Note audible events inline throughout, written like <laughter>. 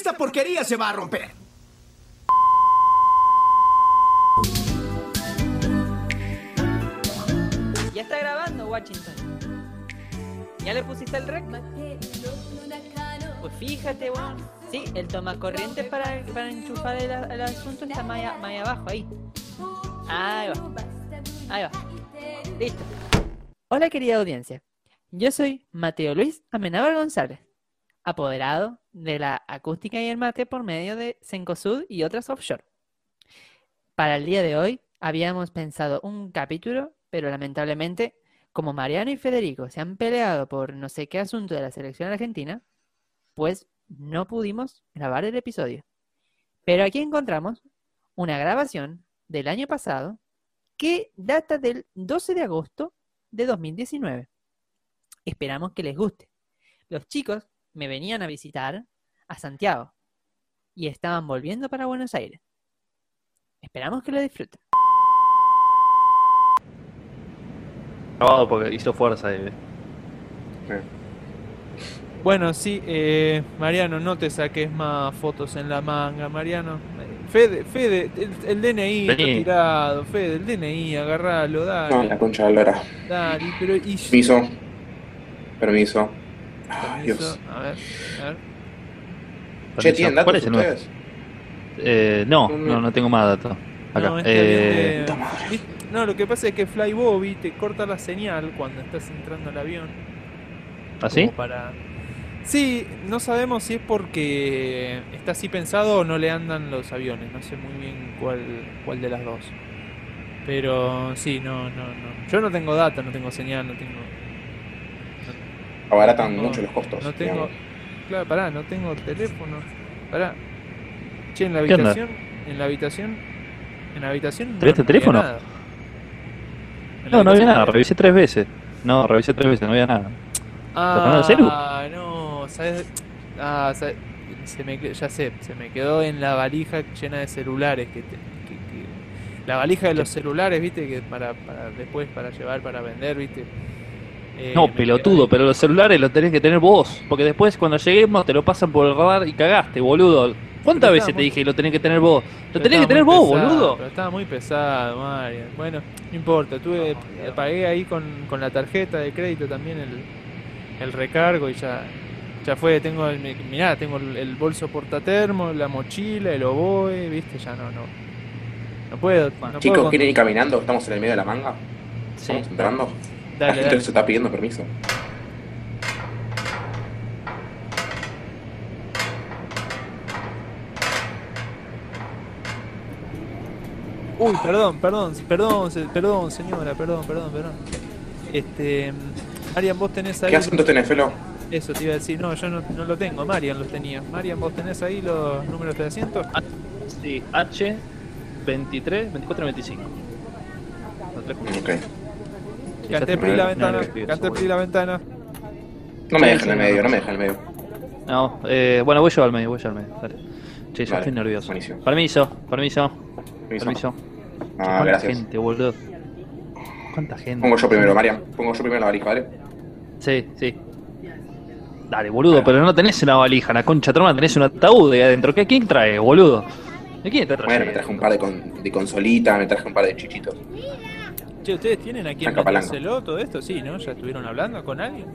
esta porquería se va a romper. Ya está grabando, Washington. ¿Ya le pusiste el rec? Pues fíjate, weón. Sí, el tomacorriente para, para enchufar el, el asunto está más, a- más abajo, ahí. Ahí va. Ahí va. Listo. Hola, querida audiencia. Yo soy Mateo Luis Amenábar González, apoderado de la acústica y el mate por medio de Cencosud y otras offshore. Para el día de hoy habíamos pensado un capítulo, pero lamentablemente, como Mariano y Federico se han peleado por no sé qué asunto de la selección argentina, pues no pudimos grabar el episodio. Pero aquí encontramos una grabación del año pasado que data del 12 de agosto de 2019. Esperamos que les guste. Los chicos me venían a visitar a Santiago y estaban volviendo para Buenos Aires. Esperamos que lo disfruten. grabado porque hizo fuerza ahí. Bueno, sí, eh, Mariano, no te saques más fotos en la manga, Mariano. Fede, Fede, el, el DNI está tirado, Fede, el DNI, agarralo, dale, No, la concha de la lora. dale, pero y Permiso. Permiso. Ay, Permiso, Dios. A ver, a ver. Che, ¿tienen datos ¿Cuál es el nuevo? ustedes? Eh, no, No, no. tengo más datos. Acá. No, Eh, de-. ¿Viste? No, lo que pasa es que Fly Bobby te corta la señal cuando estás entrando al avión. ¿Así? como para... Sí, no sabemos si es porque está así pensado o no le andan los aviones. No sé muy bien cuál, cuál de las dos. Pero sí, no, no, no. Yo no tengo data, no tengo señal, no tengo. Abaratan No, mucho los costos. No tengo. digamos. Claro, pará, no tengo teléfono. Pará. Che, en la habitación. En la habitación. En la habitación. ¿Tenés no, el teléfono? No, había nada. No, no había nada, revisé tres veces. No, revisé tres veces, no había nada. ¿Tapando el celu? Ah, no, ¿sabes? Ah, ¿sabes? Se me, ya sé, se me quedó en la valija llena de celulares. Que, te- que- que- la valija de los celulares, viste, que para, para después, para llevar, para vender, viste. Eh, No, pelotudo, pero los celulares los tenés que tener vos. Porque después cuando lleguemos te lo pasan por el radar y cagaste, boludo. ¿Cuántas Pero veces te muy- dije lo tenés que tener vos? Lo tenés que tener muy vos, pesado, boludo. Pero estaba muy pesado, Mario. Bueno, no importa, tuve, pagué ahí con, con la tarjeta de crédito también el, el recargo y ya, ya fue. Tengo el, mi- mirá, tengo el, el bolso portatermo, la mochila, el oboe, viste, ya no, no. No puedo. no Chicos, puedo ¿quieren ir caminando? Estamos en el medio de la manga. Sí. Estamos entrando. La Dale, gente dale. nos está pidiendo permiso. Uy, perdón, perdón, perdón, se- perdón, señora, perdón, perdón, perdón. Este, Marian, vos tenés ahí. ¿Qué asunto tenés, Felo? Eso te iba a decir, no, yo no, no lo tengo, Marian los tenía. Marian, vos tenés ahí los números de asiento. Sí, H 23, 24, 25. Los tres juntos. Ok. Te- pri la ventana, no, pri la ventana. No me Sí, dejen en el medio, no. me dejen en el medio. No, eh, bueno, voy yo al medio, voy yo al medio. Dale. Che, yo Vale, estoy nervioso. buenísimo. Permiso, permiso, Permiso. permiso. Ah, ¿Cuánta gracias. gente, boludo? ¿Cuánta gente? Pongo yo primero, Marian. Pongo yo primero la valija, ¿vale? Sí, sí. Dale, boludo, pero no tenés una valija, la concha troma, tenés un ataúd ahí adentro. ¿Qué, ¿Quién trae, boludo? ¿De quién te trae? Bueno, me traje un par de, con, de consolitas, me traje un par de chichitos. Che, ¿ustedes tienen aquí en metérselo todo esto? Sí, ¿no? ¿Ya estuvieron hablando con alguien?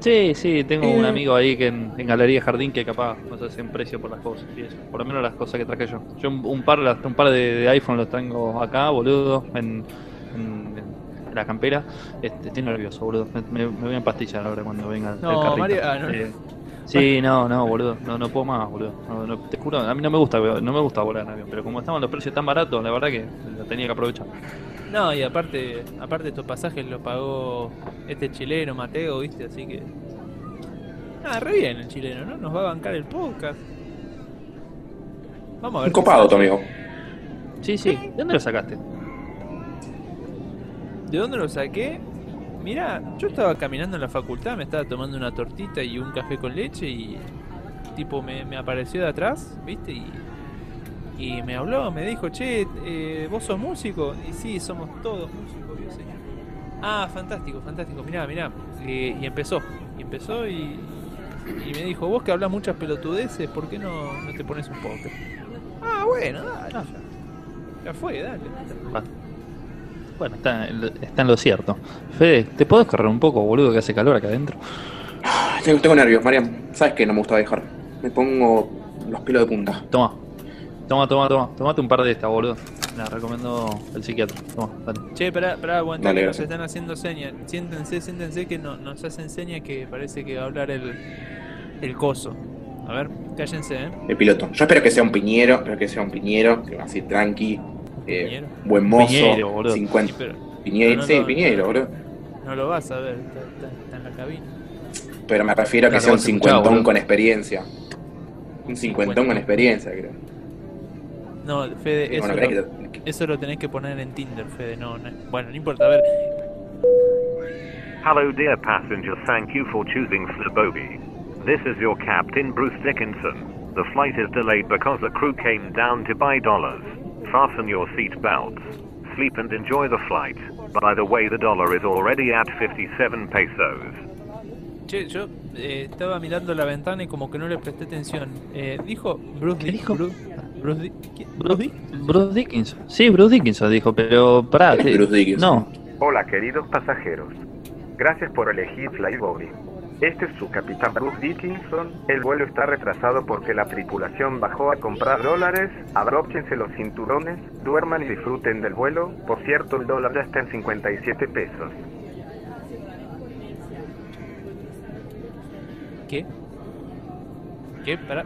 Sí, sí, tengo un Eh. amigo ahí que en, en Galería Jardín que capaz nos hacen precio por las cosas y eso. Por lo menos las cosas que traje yo. Yo un, un par, un par de, de iPhone los tengo acá, boludo, en, en- en la campera. Este, estoy nervioso, boludo. Me, me- me voy a empastillar ahora cuando venga el No, carrito. Mario- ah, no. Eh, sí, no, no, boludo. No, no puedo más, boludo. No, no, te juro, a mí no me gusta, no me gusta volar en avión, pero como estaban los precios tan baratos, la verdad que lo tenía que aprovechar. No, y aparte, aparte estos pasajes los pagó este chileno, Mateo, ¿viste? Así que... Ah, re bien el chileno, ¿no? Nos va a bancar el podcast. Vamos a ver. Un copado, tu amigo. Sí, sí. ¿De dónde lo sacaste? ¿De dónde lo saqué? Mirá, yo estaba caminando en la facultad, me estaba tomando una tortita y un café con leche y tipo me, apareció de atrás, ¿viste? Y, me habló, me dijo, che, eh, ¿vos sos músico? Y sí, somos todos músicos, yo señor. Ah, fantástico, fantástico, mirá, mirá. Y empezó, y empezó y... me dijo, vos que hablas muchas pelotudeces, ¿por qué no, te pones un póker? Ah, bueno, dale. Ya, fue, dale. Bueno, está, está en lo cierto. Fede, ¿te podés correr un poco, boludo, que hace calor acá adentro? Ah, Tengo, tengo nervios, Mariam. ¿Sabes que no me gusta dejar? Me pongo los pelos de punta. Toma. Toma, toma, toma. Tomate un par de estas, boludo. La recomiendo el psiquiatra. Toma, dale. Che, pará, pará, aguantá, Dale, que nos están haciendo señas. Siéntense, siéntense que no, nos hacen señas que parece que va a hablar el, el coso. A ver, cállense, ¿eh? El piloto. Yo espero que sea un piñero, espero que sea un piñero, que va así tranqui, eh, Piñero. buen mozo, Piñero, boludo. 50. Sí, pero Piñero, No, no, sí, no, piñero, no. boludo. no lo vas a ver, está, está- está en la cabina. Pero me refiero a que sea un cincuentón boludo. con experiencia. Un cincuentón con experiencia, creo. No, Fede, eso, Bueno, lo, que- eso lo tenés que poner en Tinder, Fede. No, no. Bueno, no importa, a ver. Hello, dear passenger. Thank you for choosing Flibogi. This is your captain, Bruce Dickinson. The flight is delayed because the crew came down to buy dollars. Fasten your seat belts. Sleep and enjoy the flight. By the way, the dollar is already at 57 pesos. Che, yo eh, estaba mirando la ventana y como que no le presté atención. Eh, dijo Bruce ¿Qué Di- dijo? Bru- Bruce. Bruce, Di- Bruce Dickinson. Sí, Bruce Dickinson dijo, pero pará. Bruce Dickinson. No, Hola queridos pasajeros. Gracias por elegir Flyboy. Este es su capitán Bruce Dickinson. El vuelo está retrasado porque la tripulación bajó a comprar dólares. Abróchense los cinturones, duerman y disfruten del vuelo. Por cierto, el dólar ya está en 57 pesos. ¿Qué? ¿Qué? Pará.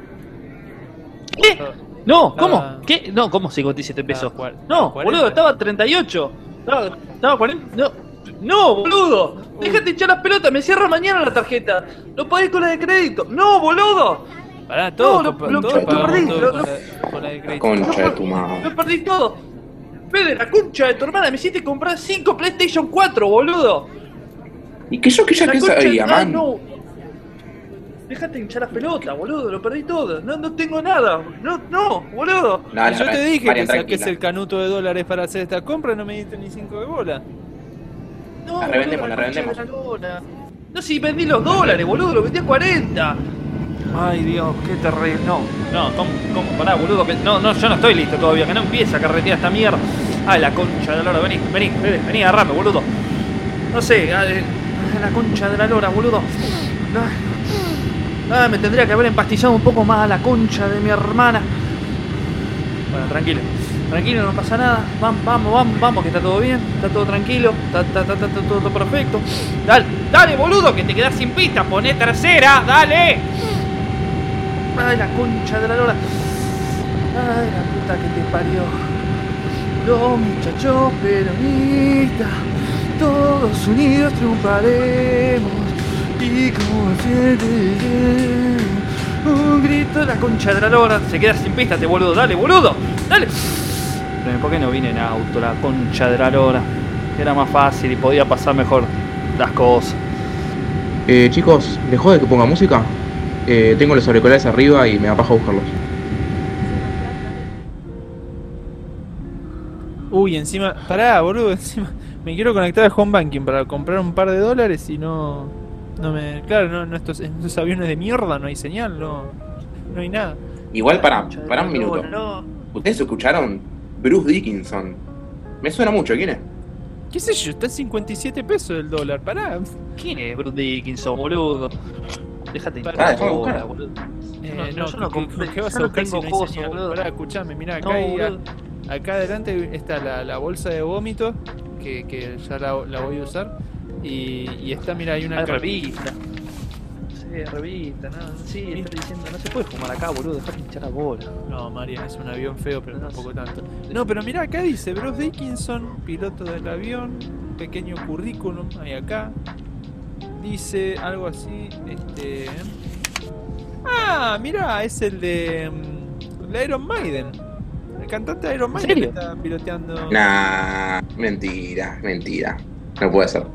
¿Qué? No, ¿cómo? Ah. ¿Qué? No, ¿cómo 57 pesos? Ah, cuar- No, 40. boludo, estaba 38. Estaba, estaba 40. No, no, boludo. Déjate hinchar las pelotas, me cierra mañana la tarjeta. No podés con la de crédito. No, boludo. Pará, todo, lo- lo- lo pagamos perdí, todo lo- con, la, con la de crédito. Concha de tu madre. Me perdí todo. La concha de tu hermana, me hiciste comprar 5 PlayStation 4, boludo. ¿Y qué yo que ya La que sabía, man? no. Déjate hinchar las pelotas, boludo, lo perdí todo. No, no tengo nada. No, no, boludo. No, yo no, te dije Marian, que saques tranquila. el canuto de dólares para hacer esta compra y no me diste ni 5 de bola. No, La revendemos, la revendemos. No, si vendí los dólares, boludo, lo vendí a 40. Ay, Dios, qué terrible. No, no, ¿cómo, cómo? Pará, boludo. que- No, no, yo no estoy listo todavía. Que no empieza a carretear esta mierda. Ay, la concha de la lora. Vení, vení, vení, vení, agarrame, boludo. No sé, ay, ay, la concha de la lora, boludo. Ay, ay, me tendría que haber empastillado un poco más a la concha de mi hermana. Bueno, tranquilo. Tranquilo, no pasa nada. Vamos, vamos, vamos, vamos, que está todo bien. Está todo tranquilo. Está, está, está, está todo, perfecto. Dale, dale, boludo, que te quedas sin pista. Poné tercera, dale. Ay, la concha de la lora. Ay, la puta que te parió. Los muchachos peronistas, todos unidos triunfaremos. Y como siete, un grito la concha de la lora. Se queda sin pista este boludo. Dale, boludo. Dale. ¿Por qué no vine en auto? La concha de la lora. Era más fácil y podía pasar mejor las cosas. Eh, chicos, ¿les jode que ponga música? Eh, tengo los auriculares arriba y me da paja buscarlos. Uy, encima, pará, boludo, encima me quiero conectar al home banking para comprar un par de dólares y no, no me, claro, no, no estos, estos aviones de mierda no hay señal, no, no hay nada. Igual, para, para un minuto. ¿Ustedes escucharon? Bruce Dickinson. Me suena mucho, ¿quién es? ¿Qué sé yo? Está en 57 pesos el dólar, pará. ¿Quién es Bruce Dickinson, boludo? Déjate Pará, bola, buscar. boludo. Eh, No, no, yo no ¿qué- compré- qué, vas a no buscar si no señal? boludo. Pará, escuchame, mirá, acá, No, hay- acá adelante está la, la bolsa de vómito, que, que ya la, la voy a usar, y, y está, mira, hay una Hay revista. Sí, revista, no, sí, está diciendo, no se puede fumar acá, boludo, dejate hinchar la bola. No, Marian, es un avión feo, pero No tampoco sé. tanto. No, pero mira, acá dice Bruce Dickinson, piloto del avión, pequeño currículum, hay acá. Dice algo así, este... Ah, mira, es el de... mm, de Iron Maiden. El cantante de Iron Maiden serio? está piloteando... Nah, mentira, mentira. No puede ser.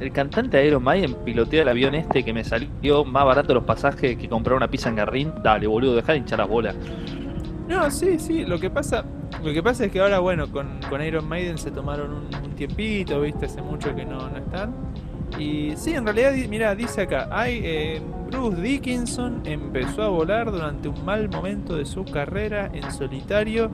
El cantante de Iron Maiden pilotea el avión este que me salió más barato los pasajes que comprar una pizza en Garrin. Dale, boludo, dejá de hinchar las bolas. No, sí, sí, lo que pasa... Lo que pasa es que ahora, bueno, con, con Iron Maiden se tomaron un, tiempito, viste, hace mucho que no, no están. Y sí, en realidad, mira, dice acá, eh, Bruce Dickinson empezó a volar durante un mal momento de su carrera en solitario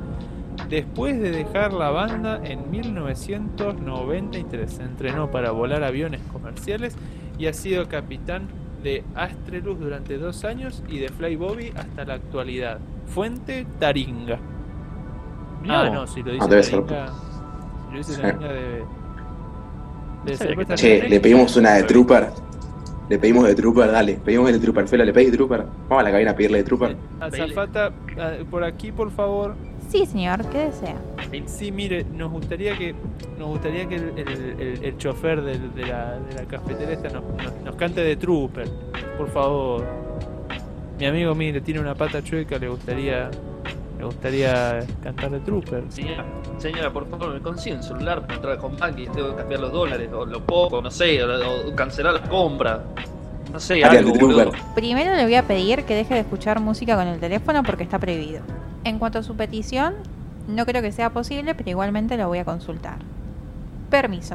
después de dejar la banda en 1993. Se entrenó para volar aviones comerciales y ha sido capitán de Astrelus durante dos años y de Fly Bobby hasta la actualidad. Fuente Taringa. Ah, no, si lo dice debe ser. Taringa. Si lo dice. Taringa debe. debe ser. Che, le pedimos una de Trooper. Le pedimos de Trooper, dale. Pedimos de Trooper. Fela, le pedís de Trooper. Vamos a la cabina a pedirle de Trooper. Azafata, ah, por aquí, por favor. Sí, señor, ¿qué desea? Sí, mire, nos gustaría que nos gustaría que el, el- el- el chofer de, la, de la cafetera esta nos, nos- nos cante de Trooper, por favor. Mi amigo, mire, tiene una pata chueca, le gustaría le gustaría cantar de Trooper. Señora, señora, por favor, me consigue un celular para entrar con Banky, tengo que cambiar los dólares, o lo poco, no sé, o, o cancelar la compra. No sé, Ariel algo, boludo. Primero le voy a pedir que deje de escuchar música con el teléfono porque está prohibido. En cuanto a su petición, no creo que sea posible, pero igualmente lo voy a consultar. Permiso.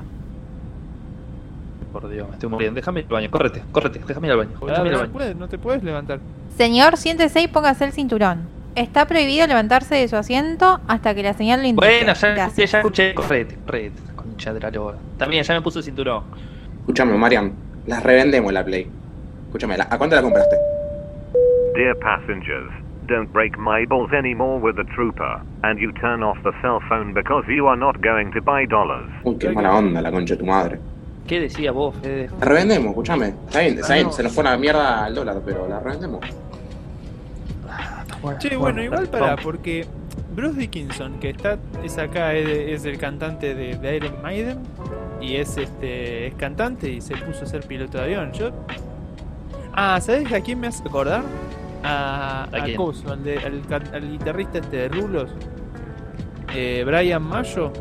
Por Dios, me estoy muriendo. Déjame ir al baño, córrete, córrete, déjame ir al baño. Ah, Déjame ir no, al se baño. puede, no te puedes levantar. Señor, siéntese y póngase el cinturón. Está prohibido levantarse de su asiento hasta que la señal lo indique. Bueno, ya escuché, Gracias. ya escuché, correte, correte, concha de la lora. También, ya me puse el cinturón. Escúchame, Marian. Las revendemos la Play. Escúchame, ¿la- ¿a cuánto la compraste? Dear passengers, don't break my balls anymore with the trooper, and you turn off the cell phone because you are not going to buy dollars. Uy, qué mala onda la concha de tu madre. ¿Qué decías vos, Fede? La revendemos, escúchame. Está bien, está Ah, bien, no. se nos fue la mierda al dólar, pero la revendemos. Che, bueno, igual para, vamos. porque Bruce Dickinson, que está es acá, es, es el cantante de, de Iron Maiden y es este es cantante y se puso a ser piloto de avión. Yo Ah, ¿sabes a quién me hace acordar? A, ¿A? Coso, al, de- al can- al guitarrista este de Rulos. Eh, Brian Mayo.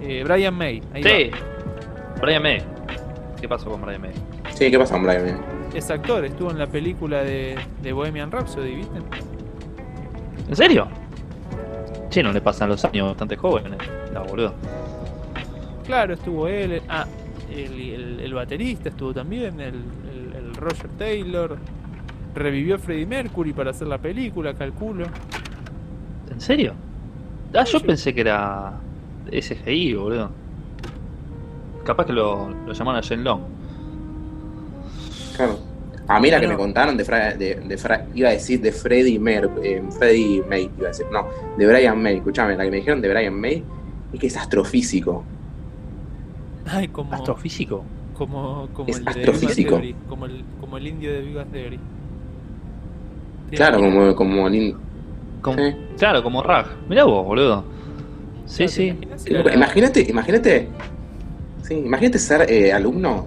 Eh, Brian May. ahí Sí, va. Brian May. ¿Qué pasó con Brian May? Sí, ¿qué pasa, hombre? Es actor, estuvo en la película de, de Bohemian Rhapsody, ¿viste? ¿En serio? Che, no le pasan los años bastante jóvenes. La boludo. Claro, estuvo él, ah, el, el- el baterista estuvo también, el Roger Taylor. Revivió a Freddie Mercury para hacer la película, calculo. ¿En serio? Ah, yo Sí. pensé que era SGI, boludo. Capaz que lo, lo llamaron a Shen Long. Claro. A mí la que me contaron de, Fra- de, de Fra- iba a decir de Freddie Mer, eh, Freddie May, iba a decir, no, de Brian May, escúchame, la que me dijeron de Brian May es que es astrofísico. Ay, como, ¿Astrofísico? Como, como Es el de. Theory, como el, como el indio de Bang Theory. ¿Te Claro, como, como Como- Sí. Claro, como Rag. Mirá vos, boludo. Sí, ¿te sí. Imagínate, imagínate, sí, imagínate ser eh, alumno,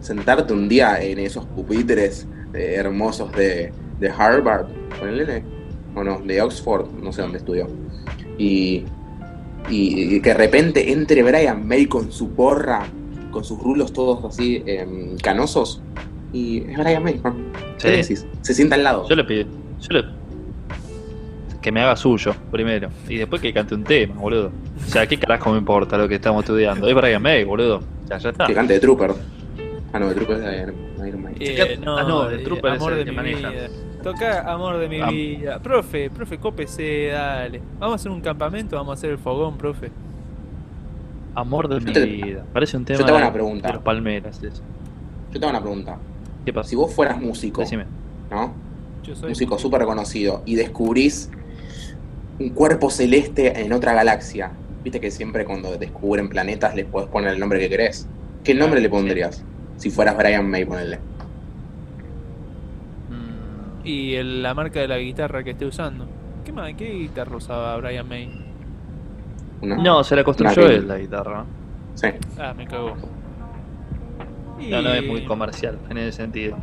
sentarte un día en esos pupitres eh, hermosos de, de Harvard, ponele, o no, de Oxford, no sé dónde estudió, y, y- y que de repente entre Brian May con su porra, con sus rulos todos así em, canosos, y es Brian May, ¿no? Sí. ¿Qué decís? Se sienta al lado. Yo le pido. Yo le. Que me haga suyo, primero. Y después que cante un tema, boludo. O sea, ¿qué carajo me importa lo que estamos estudiando? Es Brian May, boludo. Ya, ya está. Que cante de Trooper. Ah, no, de Trooper es de Iron Man. Eh, no, Ah, no, eh, Trooper es amor el de que mi maneja. vida. Toca amor de mi Am- vida. Profe, profe, cópese, dale. Vamos a hacer un campamento, vamos a hacer el fogón, profe. Amor de Yo mi te- vida. Parece un tema te hago de- una pregunta. de los palmeras. eso. Yo tengo una pregunta. ¿Qué pasa? Si vos fueras músico, Decime. ¿no? Yo soy músico súper reconocido y descubrís un cuerpo celeste en otra galaxia, viste que siempre cuando descubren planetas les podés poner el nombre que querés. ¿Qué nombre le pondrías? Si fueras Brian May, ponele. Mm, Y el- la marca de la guitarra que esté usando. ¿Qué, ma- qué guitarra usaba Brian May? ¿Una? No, se la construyó él la guitarra. Sí. Ah, me cagó. No, no es Y- muy comercial en ese sentido.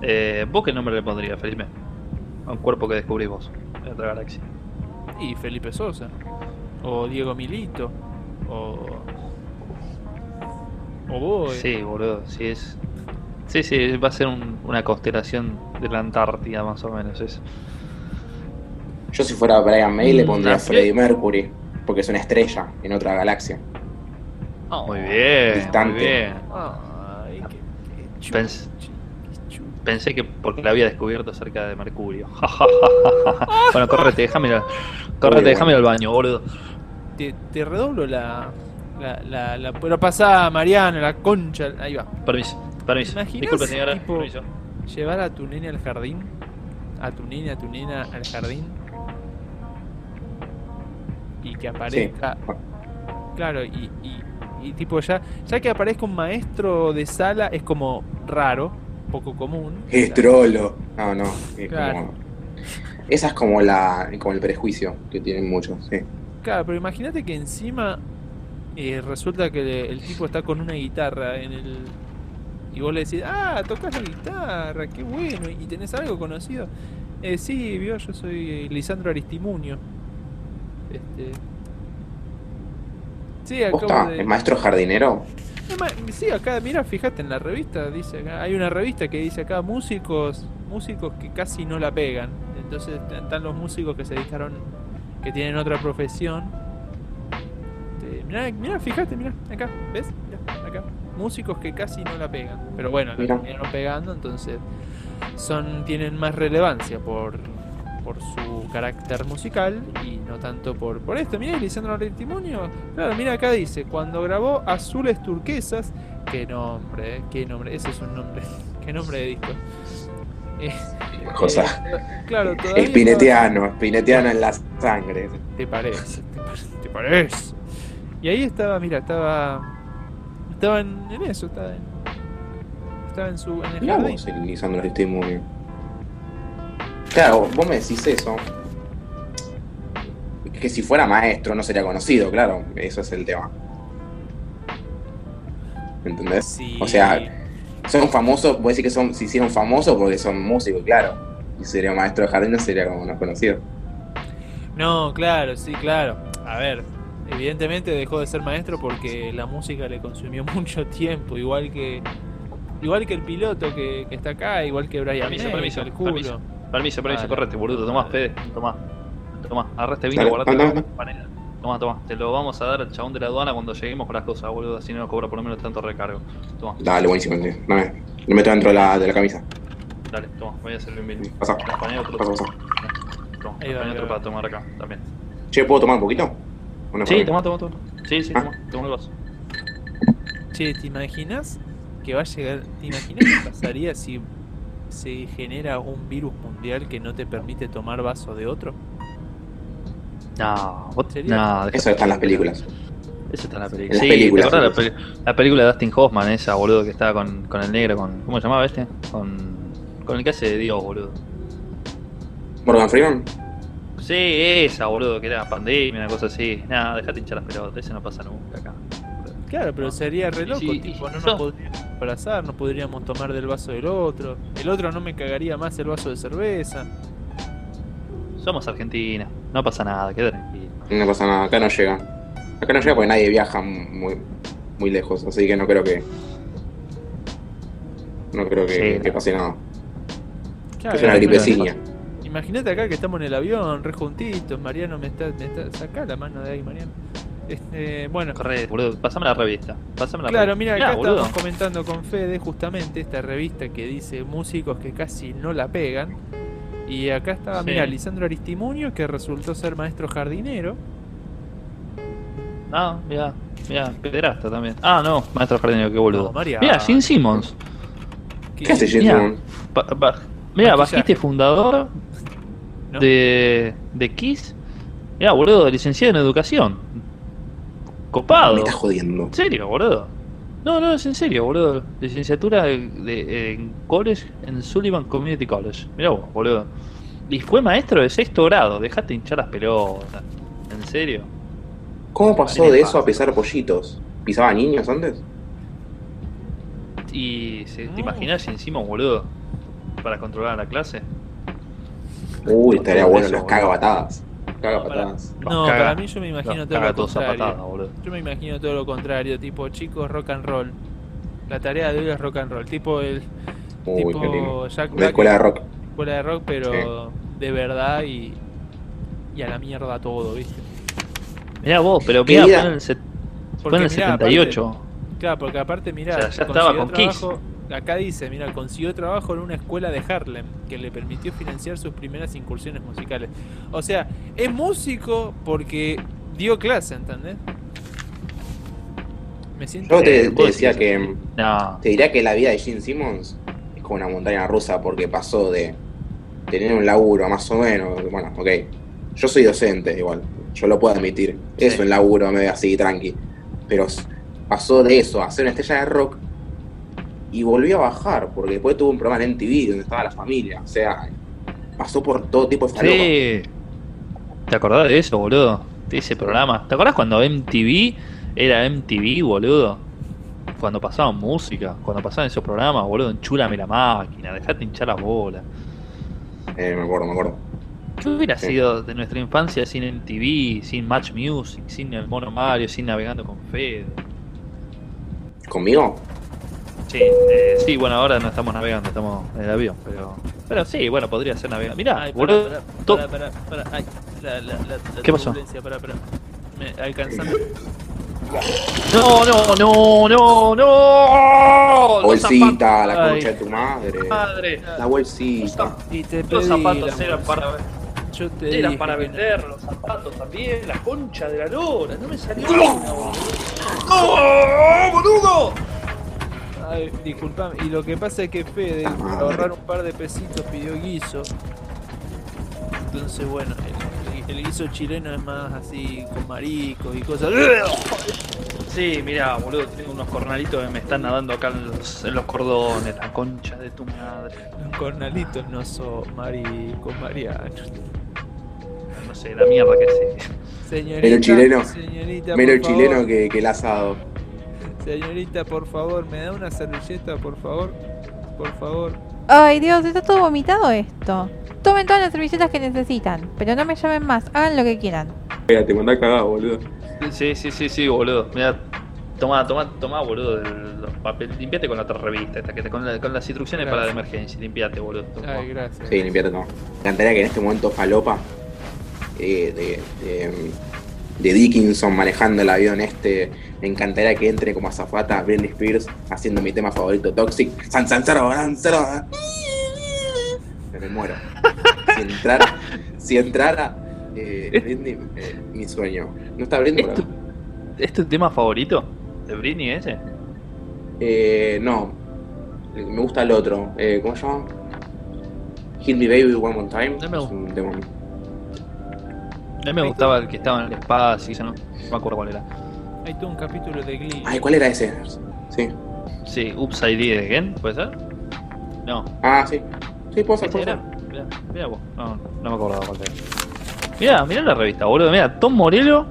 Eh, ¿Vos qué nombre le pondrías, Felipe? A un cuerpo que descubrís vos en otra galaxia. Y Felipe Sosa. O Diego Milito. O. O vos. Sí, boludo, sí es. Sí, sí, va a ser un- una constelación de la Antártida, más o menos. Es. Yo si fuera Brian May le Mm, pondría. Freddie Mercury, porque es una estrella en otra galaxia. Muy bien, Distante. muy bien. Ay, qué, qué Pens-. Pensé que porque la había descubierto cerca de Mercurio. <laughs> bueno, correte, déjame ir al, correte, déjame ir al baño, boludo. Te, te redoblo la. La, la, la, pero pasá, Mariana, la concha. Ahí va. Permiso, permiso. ¿Imaginas, Disculpe, señora. tipo, Permiso. Llevar a tu nene al jardín. A tu nene, a tu nena al jardín. Y que aparezca. Claro, y, y, y tipo ya. Ya que aparezca un maestro de sala es como raro, poco común. Es trolo. No, no. es Claro. como- Esa es como la como el prejuicio que tienen muchos, sí. Claro, pero imagínate que encima eh, resulta que el tipo está con una guitarra en el. Y vos le decís, ah, tocas la guitarra, qué bueno, y tenés algo conocido. Eh, sí, vio, yo soy Lisandro Aristimunio. Este. Sí, acabo ¿Posta? de. ¿El maestro jardinero? Sí, acá, mira, fíjate en la revista, dice acá, hay una revista que dice acá músicos, músicos que casi no la pegan. Entonces están los músicos que se dedicaron, que tienen otra profesión. Este, Mirá, mirá, fíjate, mira, acá, ¿ves? Mirá, acá. Músicos que casi no la pegan. Pero bueno, la Mirá. terminaron pegando, entonces son, tienen más relevancia por, por su carácter musical y no tanto por, por esto. Mira, Lisandro Testimonio. Claro, mira acá dice, cuando grabó Azules Turquesas, qué nombre, eh, qué nombre, ese es un nombre, <laughs> qué nombre de disco. Eh, Cosa. eh, claro, Espinetiano, espinetiano en la sangre. te parece, te parece, te parece. Y ahí estaba, mira, estaba. Estaba en, en eso, estaba en. Estaba en su. en el Mirá jardín. vos, el Lisandro Testimonio. Claro, vos me decís eso. Que si fuera maestro no sería conocido, claro. Eso es el tema. ¿Entendés? Sí. O sea, son famosos, vos decís que son, se hicieron famosos porque son músicos, claro. Si sería maestro de jardín no sería como no conocido. No, claro, sí, claro. A ver, evidentemente dejó de ser maestro porque la música le consumió <laughs> mucho tiempo, igual que. Igual que el piloto que, que está acá, igual que Brian Permiso, May, permiso, permiso. Permiso, permiso, correte, boludo. Tomá, Fede. Tomá. Tomá, agarraste vino, Dale, guardate la anda. panera. Tomá, tomá. Te lo vamos a dar al chabón de la aduana cuando lleguemos con las cosas, boludo. Así no nos cobra por lo menos tanto recargo. Toma, Dale, buenísimo. sí. No me, lo meto dentro de la, de la camisa. dale, toma. Voy a hacerle un vino. Pasa. Otro. Pasa, pasa. Toma, Ahí va, pané ahí otro para tomar acá también. Che, ¿puedo tomar un poquito? ¿O no Sí, toma, toma, toma. Sí, sí, Ah. toma. Toma el vaso. Che, ¿te imaginas que va a llegar? ¿Te imaginas qué pasaría si se genera un virus mundial que no te permite tomar vaso de otro? No, vos, ¿Sería? no, Eso está en las películas. Eso está en la película. Sí, películas, ¿te acordás sí. la, película de Dustin Hoffman, esa, boludo, que estaba con, con el negro, con. ¿Cómo se llamaba este? Con. Con el que hace de Dios, boludo. Morgan Freeman. Sí, esa, boludo, que era pandemia, una cosa así. Nada, dejate hinchar las pelotas, eso no pasa nunca acá. Claro, pero sería re loco, Sí, tipo, no no. nos podríamos abrazar, no podríamos tomar del vaso del otro. El otro no me cagaría más el vaso de cerveza. Somos Argentina, no pasa nada, queda tranquilo. No pasa nada, acá no llega. Acá no llega porque nadie viaja muy, muy lejos, así que no creo que. No creo que, Sí, que no. pase nada. Claro, es una gripeciña. Imagínate acá que estamos en el avión, re juntitos, Mariano me está, me está, saca la mano de ahí, Mariano. Este, bueno, Corre, boludo, pasame la revista. Pasame la claro, mira, acá boludo. estamos comentando con Fede justamente esta revista que dice músicos que casi no la pegan. Y acá estaba, Sí. mira, Lisandro Aristimunio, que resultó ser maestro jardinero. Ah, mira, mira, pederasta también. Ah, no, maestro jardinero, qué boludo. No. Mira, Gene Simmons. que- ¿Qué hace Mira, bajiste fundador ¿no? de, de Kiss. Mira, boludo, licenciado en educación. Copado. Me estás jodiendo. ¿En serio, boludo? No, no, es en serio, boludo. Licenciatura de, de- en college, en Sullivan Community College. Mirá vos, boludo. Y fue maestro de sexto grado. Dejate hinchar las pelotas. ¿En serio? ¿Cómo pasó de eso a pisar pollitos? ¿Pisaba niños antes? Y se- te imaginas si encima, boludo, para controlar la clase. Uy, estaría bueno, las caga patadas. Para-. No, Caga. para mí yo me imagino todo lo contrario. patada. Yo me imagino todo lo contrario, tipo chicos rock and roll. La tarea de hoy es rock and roll, tipo el Uy, qué lindo. tipo Jack Una Black, escuela de rock. escuela de rock, pero de verdad y, y a la mierda todo, ¿viste? Mirá vos, pero ¿Qué mirá, fue en el, set- fue en el mirá, 78. Claro, porque aparte mirá, O sea, ya se estaba con Kiss. Acá dice, mira, consiguió trabajo en una escuela de Harlem que le permitió financiar sus primeras incursiones musicales. O sea, es músico porque dio clase, ¿entendés? Me siento... Yo te, decía que. No, Te diría que la vida de Gene Simmons es como una montaña rusa porque pasó de tener un laburo más o menos. Bueno, ok. Yo soy docente igual. Yo lo puedo admitir. Es Sí. un laburo medio así, tranqui. Pero pasó de eso a ser una estrella de rock y volvió a bajar porque después tuvo un programa en MTV donde estaba la familia. O sea, pasó por todo tipo de falopa. Sí. ¿Te acordás de eso, boludo? De ese programa. ¿Te acordás cuando MTV era MTV, boludo? Cuando pasaban música, cuando pasaban esos programas, boludo, enchúlame la máquina, dejate hinchar las bolas. Eh, me acuerdo, me acuerdo. ¿Qué hubiera Sí. sido de nuestra infancia sin MTV, sin Match Music, sin el Mono Mario, sin Navegando con Fede? ¿Conmigo? Sí, eh, sí, bueno, ahora no estamos navegando, estamos en el avión, pero... Pero sí, bueno, podría ser navegando. Mirá, Ay, boludo, pará, to- pará, pará, pará, pará. Ay, la, la, la, la ¿Qué pasó? turbulencia, pará, pará. Me alcanzame. No, no, no, no, no. Los Bolsita, la Ay. concha de tu madre. Madre. La bolsita. Y te Los pedí zapatos la eran para Yo te eran dije para vender, los zapatos también, la concha de la lora, no me salió una, disculpame. Y lo que pasa es que Fede, para ahorrar un par de pesitos, pidió guiso. Entonces, bueno, el, el guiso chileno es más así, con maricos y cosas. Sí, mira, boludo, tengo unos cornalitos que me están nadando acá en los, en los cordones, la concha de tu madre. Los cornalitos no son maricos, Mariano. No sé, la mierda que sí. Señorita, Menos chileno. señorita, chileno que, que el asado. Señorita, por favor, ¿me da una servilleta, por favor? Por favor. Ay, Dios, está todo vomitado esto. Tomen todas las servilletas que necesitan, pero no me llamen más, hagan lo que quieran. Espera, te mandá cagado, boludo. Sí, sí, sí, sí, boludo. Mira, toma, toma, toma, boludo, el, los papel, limpiate con la otra revista, esta que te, con, la- con las instrucciones para la emergencia, limpiate, boludo. Toma. Ay, gracias. Sí, limpiate todo. Me encantaría que en este momento falopa eh, de, de, de Dickinson manejando el avión este. Me encantaría que entre como azafata Britney Spears haciendo mi tema favorito, Toxic. San, san. Me muero. Si entrara, si entrara eh, Britney, eh, mi sueño. ¿No está Britney? ¿Es tu, es tu tema favorito de Britney ese? Eh, no. Me gusta el otro. Eh, ¿Cómo se llama? Hit Me Baby One More Time. No me Es un tema- A mí me gustaba el que estaba en el espacio, no, no me acuerdo cuál era. Hay todo un capítulo de Glee. Ay, ¿cuál era ese? Sí. Sí, Upside Down Again, ¿puede ser? No, Ah, sí. Sí, puedo ser, ¿ese era? mirá vos, no, no me acordaba cuál era. Mirá, mirá la revista, boludo. Mirá, Tom Morello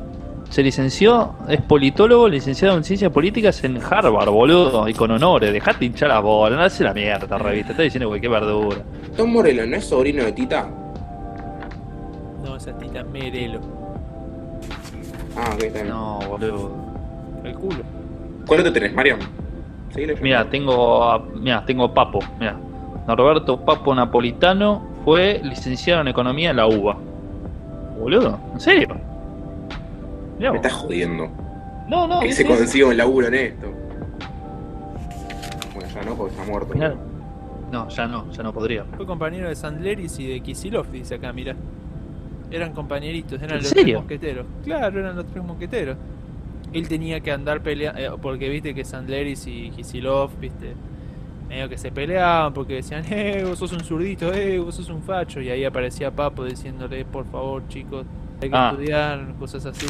se licenció, es politólogo, licenciado en ciencias políticas en Harvard, boludo, y con honores. Dejate hinchar las bolas, no hace la mierda esta revista. Está diciendo, güey, qué verdura. Tom Morello, ¿no es sobrino de Tita? Tita Merelo. Ah, ok, está bien. No, boludo. El culo. ¿Cuál otro tenés, leyendo. Mira, tengo, a- mirá, tengo Papo, mira. Norberto Papo Napolitano fue licenciado en economía en la UBA. Boludo, ¿en serio? Mirá Me estás jodiendo. No, no, que se eso. consiga un laburo en esto. Bueno, ya no, porque está muerto. Mirá. No, ya no, ya no podría. Fue compañero de Sandleris y de Kisilov, dice acá, mira. Eran compañeritos, eran ¿En los serio? tres mosqueteros. Claro, eran los tres mosqueteros. Él tenía que andar peleando, porque viste que Sandleris y Kisilov, viste, medio que se peleaban porque decían, <laughs> eh, vos sos un zurdito, eh, vos sos un facho. Y ahí aparecía Papo diciéndole, por favor, chicos, hay que Ah. estudiar, cosas así.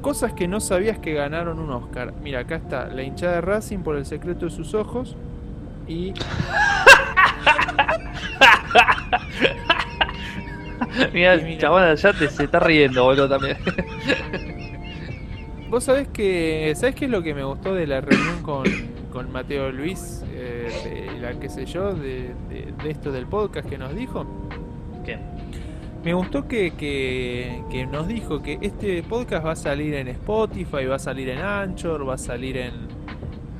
Cosas que no sabías que ganaron un Oscar. Mira, acá está, la hinchada de Racing por el secreto de sus ojos. Y <laughs> <laughs> Mira, mira. chabón allá te, se está riendo, boludo, también. <laughs> Vos sabés que. ¿Sabés qué es lo que me gustó de la reunión con, con Mateo Luis? eh, de la que sé yo, de, de- de esto del podcast que nos dijo. ¿Qué? Me gustó que, que, que nos dijo que este podcast va a salir en Spotify, va a salir en Anchor, va a salir en,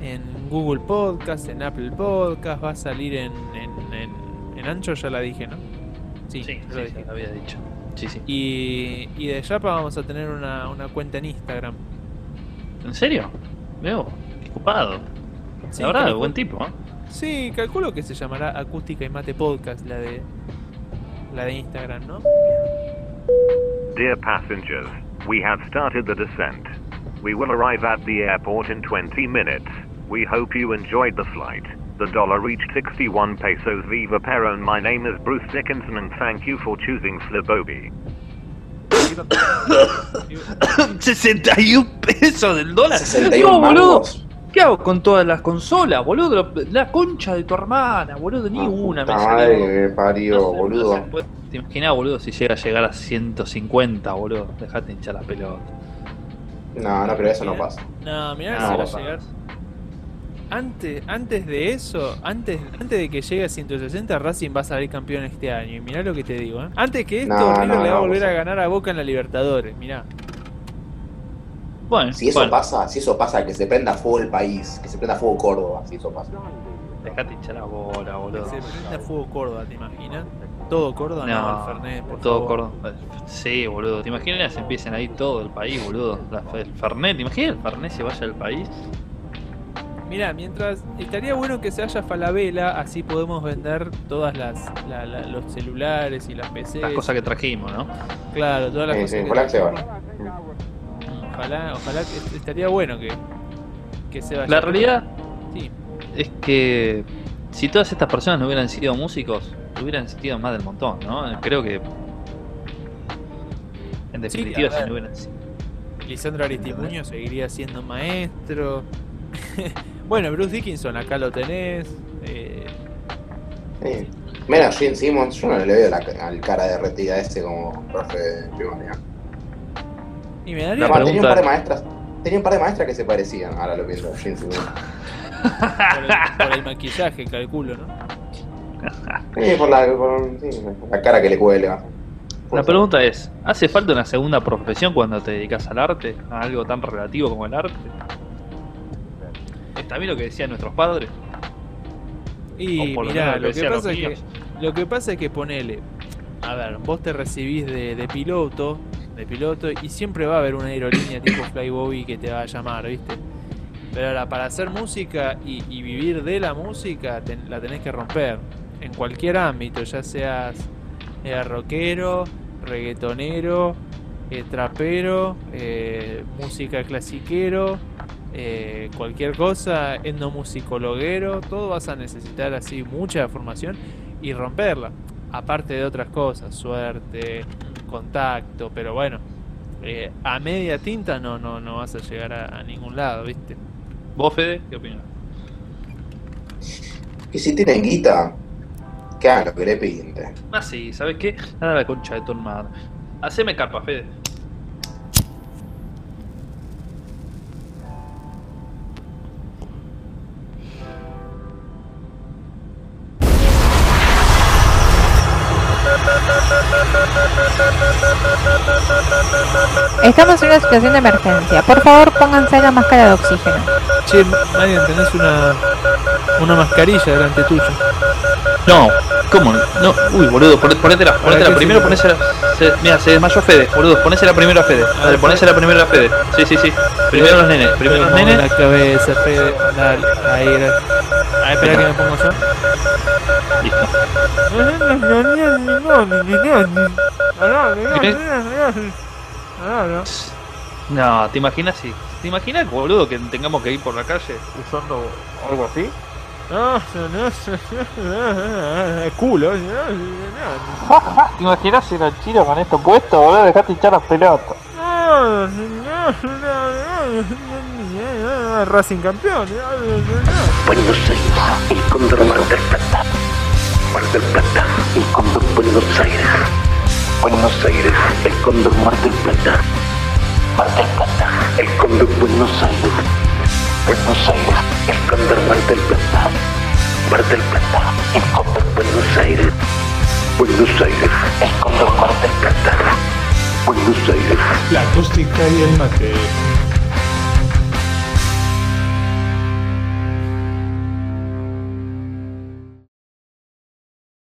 en Google Podcast, en Apple Podcast, va a salir en, en, en, en Anchor, ya la dije, ¿no? Sí, Sí, lo sí, dije. sí, lo había dicho. Sí, sí. Y, y de Yapa vamos a tener una, una cuenta en Instagram. ¿En serio? Veo, qué ocupado. Sí, La verdad, calculo- buen tipo, ¿eh? Sí, calculo que se llamará Acústica y Mate Podcast, la de la de Instagram, ¿no? Dear passengers, we have started the descent. We will arrive at the airport in 20 minutes. We hope you enjoyed the flight. The dollar reached 61 pesos. Viva Peron. My name is Bruce Dickinson and thank you for choosing Flibobi. <coughs> 61 pesos del dólar. 61 no, boludo. mangos. ¿Qué hago con todas las consolas, boludo? La concha de tu hermana, boludo. Ni una me salió. parió, No no boludo. puede- ¿Te imaginas, boludo, si llega a llegar a 150, boludo? Dejate hinchar la pelota. No, no, pero eso no pasa. No, mirá No, si va a llegar. Antes, antes de eso, antes, antes de que llegue a 160, Racing va a salir campeón este año. Y mirá lo que te digo, ¿eh? Antes que esto, No, River no, le va a volver a ganar a Boca en la Libertadores. Mirá. Bueno, Si eso bueno, pasa, si eso pasa, que se prenda fuego el país, que se prenda fuego Córdoba, si eso pasa. dejate hinchar la bola, boludo. Se prende a fuego Córdoba, ¿te imaginas? Todo Córdoba, no, No, el Fernet, por todo favor. Córdoba. Sí, boludo. ¿Te imaginas que empiecen ahí todo el país, boludo? La- el Fernet, ¿te imaginas el Fernet se vaya del país? Mira, mientras estaría bueno que se haya Falabella, así podemos vender todas las la- la- los celulares y las PCs. Las cosas que trajimos, ¿no? Claro, todas las Sí, cosas sí, que ojalá que se vaya. Ojalá, ojalá que est- estaría bueno que, que se vaya. La realidad Sí. es que si todas estas personas no hubieran sido músicos, hubieran sido más del montón, ¿no? Creo que. En definitiva, si no hubieran sido. Lisandro Aristimuño seguiría siendo maestro. <laughs> bueno, Bruce Dickinson, acá lo tenés. Eh, Sí. Mira, Gene Simmons, yo no le veo la, al cara derretida ese como profe de primaria. y me daría tenía un par de maestras, tenía un par de maestras que se parecían, ahora lo pienso, Gene Simmons. por el, por el maquillaje, calculo, ¿no? Sí, por la, por, sí, la cara que le cuelga. La pregunta es: ¿hace falta una segunda profesión cuando te dedicas al arte? ¿A algo tan relativo como el arte? ¿Está bien lo que decían nuestros padres? Y lo mirá, lo que, pasa es que, lo que pasa es que ponele, a ver, vos te recibís de, de piloto, de piloto, y siempre va a haber una aerolínea tipo Flyboy que te va a llamar, ¿viste? Pero ahora, para hacer música y, y vivir de la música, ten- la tenés que romper. En cualquier ámbito, ya seas eh, rockero, reggaetonero, eh, trapero, eh, música clasiquero, eh, cualquier cosa, etnomusicologuero, todo vas a necesitar así mucha formación y romperla. Aparte de otras cosas, suerte, contacto, pero bueno, eh, a media tinta no, no, no vas a llegar a, a ningún lado, ¿viste? ¿Vos, Fede? ¿Qué opinas? Y si tienen guita, que lo que le pinte. Ah, sí, ¿sabes qué? Nada la concha de tu hermano. Haceme carpa, Fede. Estamos en una situación de emergencia. Por favor, pónganse la máscara de oxígeno. Che, Marian, tenés una, una mascarilla delante tuyo. No, ¿cómo? No, uy, boludo, pon- ponétela, ponétela. Primero ponésela. Se, mira, se desmayó Fede, boludo. Ponésela primero a Fede. Dale, ponésela primero a Fede. Sí, sí, sí. Primero los nenes, primero los nenes. la cabeza, Fede. Dale, ahí, gracias. Ah, espera que me pongo yo. Listo. No, ¿te imaginas si? ¿Te imaginas, boludo, que tengamos que ir por la calle usando algo así? Culo. ¿Te imaginas si el chino con esto puesto, boludo? Dejate hinchar las pelotas. Racing campeón. Buenos Aires, el cóndor Mar del Plata. Mar del Plata, el cóndor Buenos Aires. Buenos Aires, el cóndor Mar del Plata. Mar del Plata, el cóndor Buenos Aires. Buenos Aires, el cóndor Mar del Plata. Mar del Plata, el cóndor Buenos Aires. Buenos Aires, el cóndor Mar del Plata. Buenos Aires. La acústica y el mate